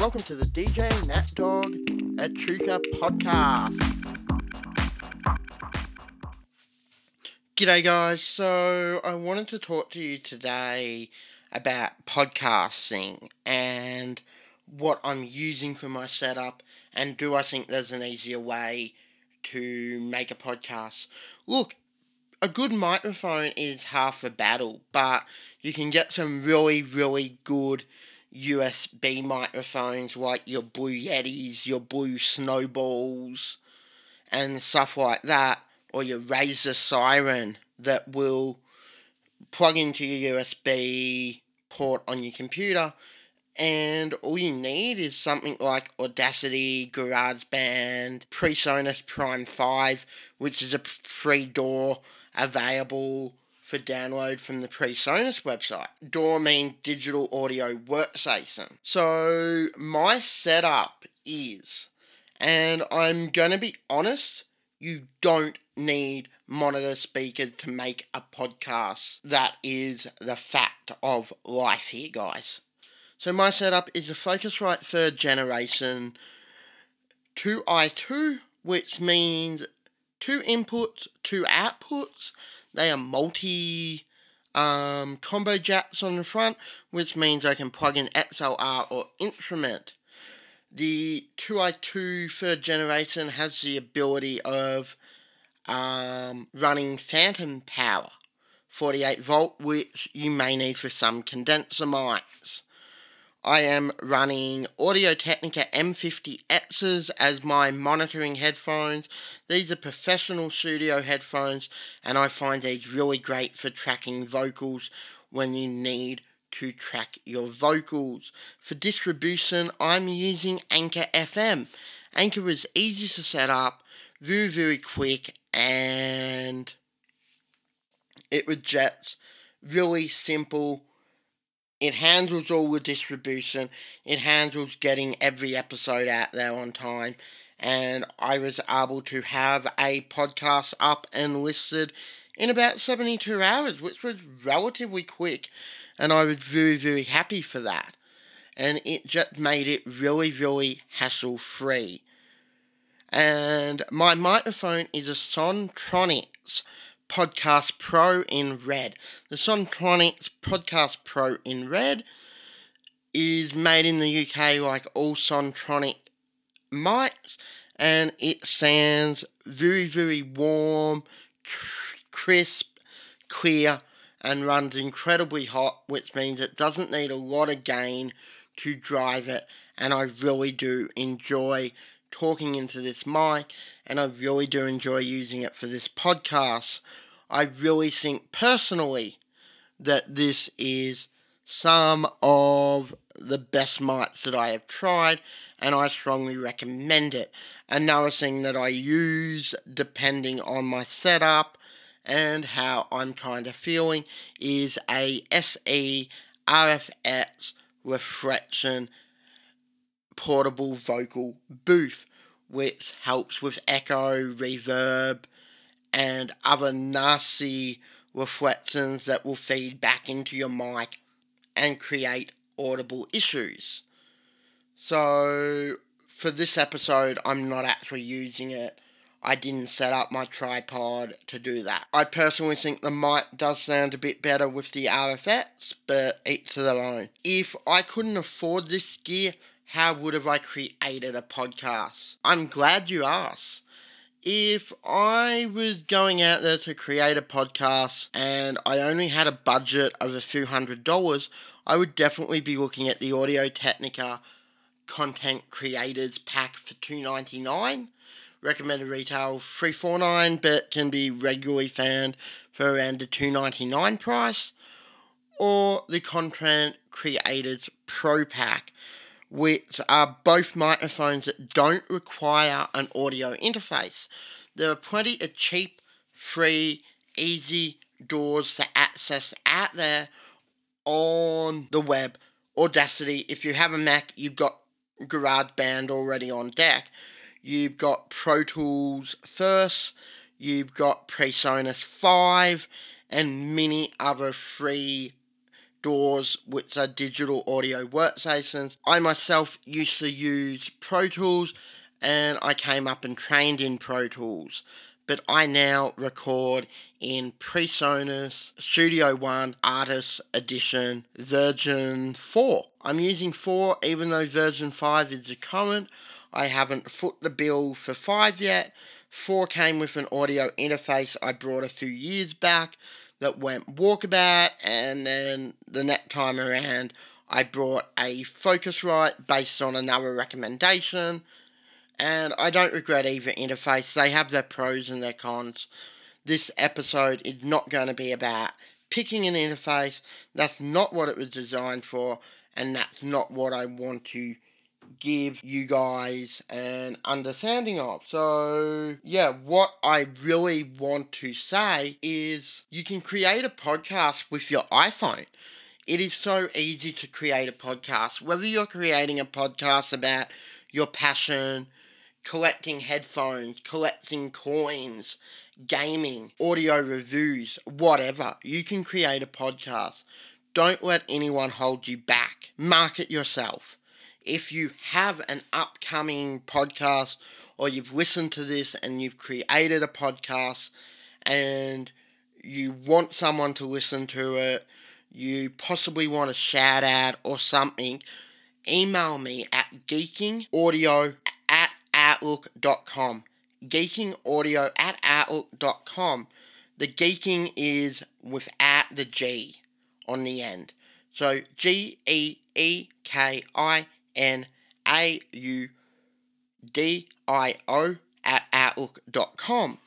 welcome to the DJ Nat Dog Echuca podcast. G'day, guys. So, I wanted to talk to you today about podcasting and what I'm using for my setup, and do I think there's an easier way to make a podcast? Look, a good microphone is half the battle, but you can get some really, really good USB microphones like your Blue Yetis, your Blue Snowballs, and stuff like that, or your Razer Siren that will plug into your USB port on your computer. And all you need is something like Audacity, GarageBand, PreSonus Prime 5, which is a free DAW available for download from the PreSonus website. Means Digital Audio Workstation. So my setup is, and I'm going to be honest, you don't need monitor speakers to make a podcast. That is the fact of life here, guys. So my setup is a Focusrite third generation 2i2, which means two inputs, two outputs. They are multi um, combo jacks on the front, which means I can plug in XLR or instrument. The 2i2 third generation has the ability of um, running phantom power, 48 volt, which you may need for some condenser mics. I am running Audio Technica M50Xs as my monitoring headphones. These are professional studio headphones, and I find these really great for tracking vocals when you need to track your vocals. For distribution, I'm using Anchor FM. Anchor is easy to set up, very, very quick, and it rejects really simple it handles all the distribution. It handles getting every episode out there on time. And I was able to have a podcast up and listed in about 72 hours, which was relatively quick. And I was very, very happy for that. And it just made it really, really hassle free. And my microphone is a Sontronics Podcast Pro in red. The Sontronics Podcast Pro in red is made in the UK like all Sontronic mics and it sounds very, very warm, crisp, clear, and runs incredibly hot, which means it doesn't need a lot of gain to drive it. And I really do enjoy talking into this mic, and I really do enjoy using it for this podcast. I really think personally that this is some of the best mics that I have tried, and I strongly recommend it. Another thing that I use, depending on my setup and how I'm kind of feeling, is a SE RFX reflection portable vocal booth which helps with echo, reverb, and other nasty reflections that will feed back into your mic and create audible issues. So, for this episode, I'm not actually using it. I didn't set up my tripod to do that. I personally think the mic does sound a bit better with the RFX, but each to their own. If I couldn't afford this gear, how would have I created a podcast? I'm glad you asked. If I was going out there to create a podcast and I only had a budget of a few hundred dollars, I would definitely be looking at the Audio Technica Content Creators Pack for $2.99. Recommended retail $3.49, but can be regularly found for around the $2.99 price. Or the Content Creators Pro Pack which are both microphones that don't require an audio interface. There are plenty of cheap, free, easy DAWs to access out there on the web. Audacity, if you have a Mac, you've got GarageBand already on deck. You've got Pro Tools first, you've got PreSonus 5, and many other free DAWs, which are digital audio workstations. I myself used to use Pro Tools and I came up and trained in Pro Tools. But I now record in PreSonus Studio One Artist Edition version 4. I'm using 4 even though version 5 is the current. I haven't foot the bill for 5 yet. 4 came with an audio interface I brought a few years back that went walkabout, and then the next time around, I brought a Focusrite based on another recommendation. And I don't regret either interface. They have their pros and their cons. This episode is not going to be about picking an interface. That's not what it was designed for, and that's not what I want to give you guys an understanding of. So, yeah, what I really want to say is you can create a podcast with your iPhone. It is so easy to create a podcast, whether you're creating a podcast about your passion, collecting headphones, collecting coins, gaming, audio reviews, whatever. You can create a podcast. Don't let anyone hold you back. Market yourself if you have an upcoming podcast or you've listened to this and you've created a podcast and you want someone to listen to it, you possibly want a shout out or something, email me at geekingaudio at outlook.com. Geekingaudio at outlook.com. The geeking is without the G on the end. So G E E K I N A U D I O at outlook.com.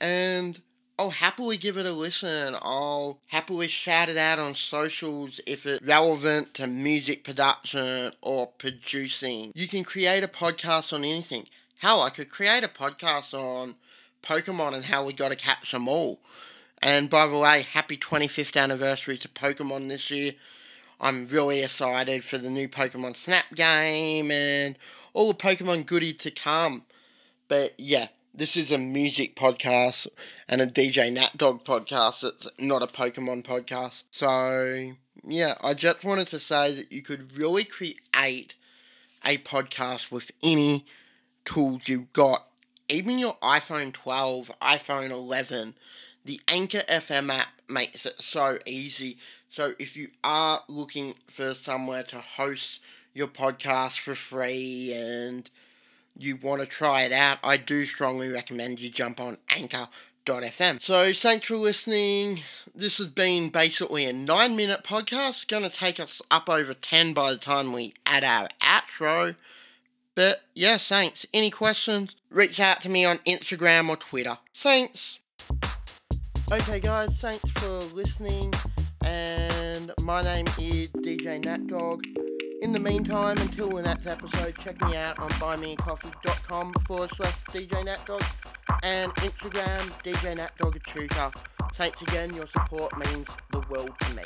And I'll happily give it a listen. I'll happily shout it out on socials if it's relevant to music production or producing. You can create a podcast on anything. Hell, I could create a podcast on Pokemon and how we got to catch them all. And by the way, happy 25th anniversary to Pokemon this year. I'm really excited for the new Pokemon Snap game and all the Pokemon goody to come. But yeah, this is a music podcast and a DJ Nat Dog podcast. It's not a Pokemon podcast. So yeah, I just wanted to say that you could really create a podcast with any tools you've got. Even your iPhone 12, iPhone 11, the Anchor FM app makes it so easy so if you are looking for somewhere to host your podcast for free and you want to try it out, I do strongly recommend you jump on anchor.fm. So thanks for listening. This has been basically a nine minute podcast. It's going to take us up over 10 by the time we add our outro. But yeah, thanks. Any questions? Reach out to me on Instagram or Twitter. Thanks. Okay, guys, thanks for listening and my name is DJ NatDog. In the meantime, until the next episode, check me out on buymeacoffee.com forward slash DJ NatDog and Instagram DJ NatDog Thanks again, your support means the world to me.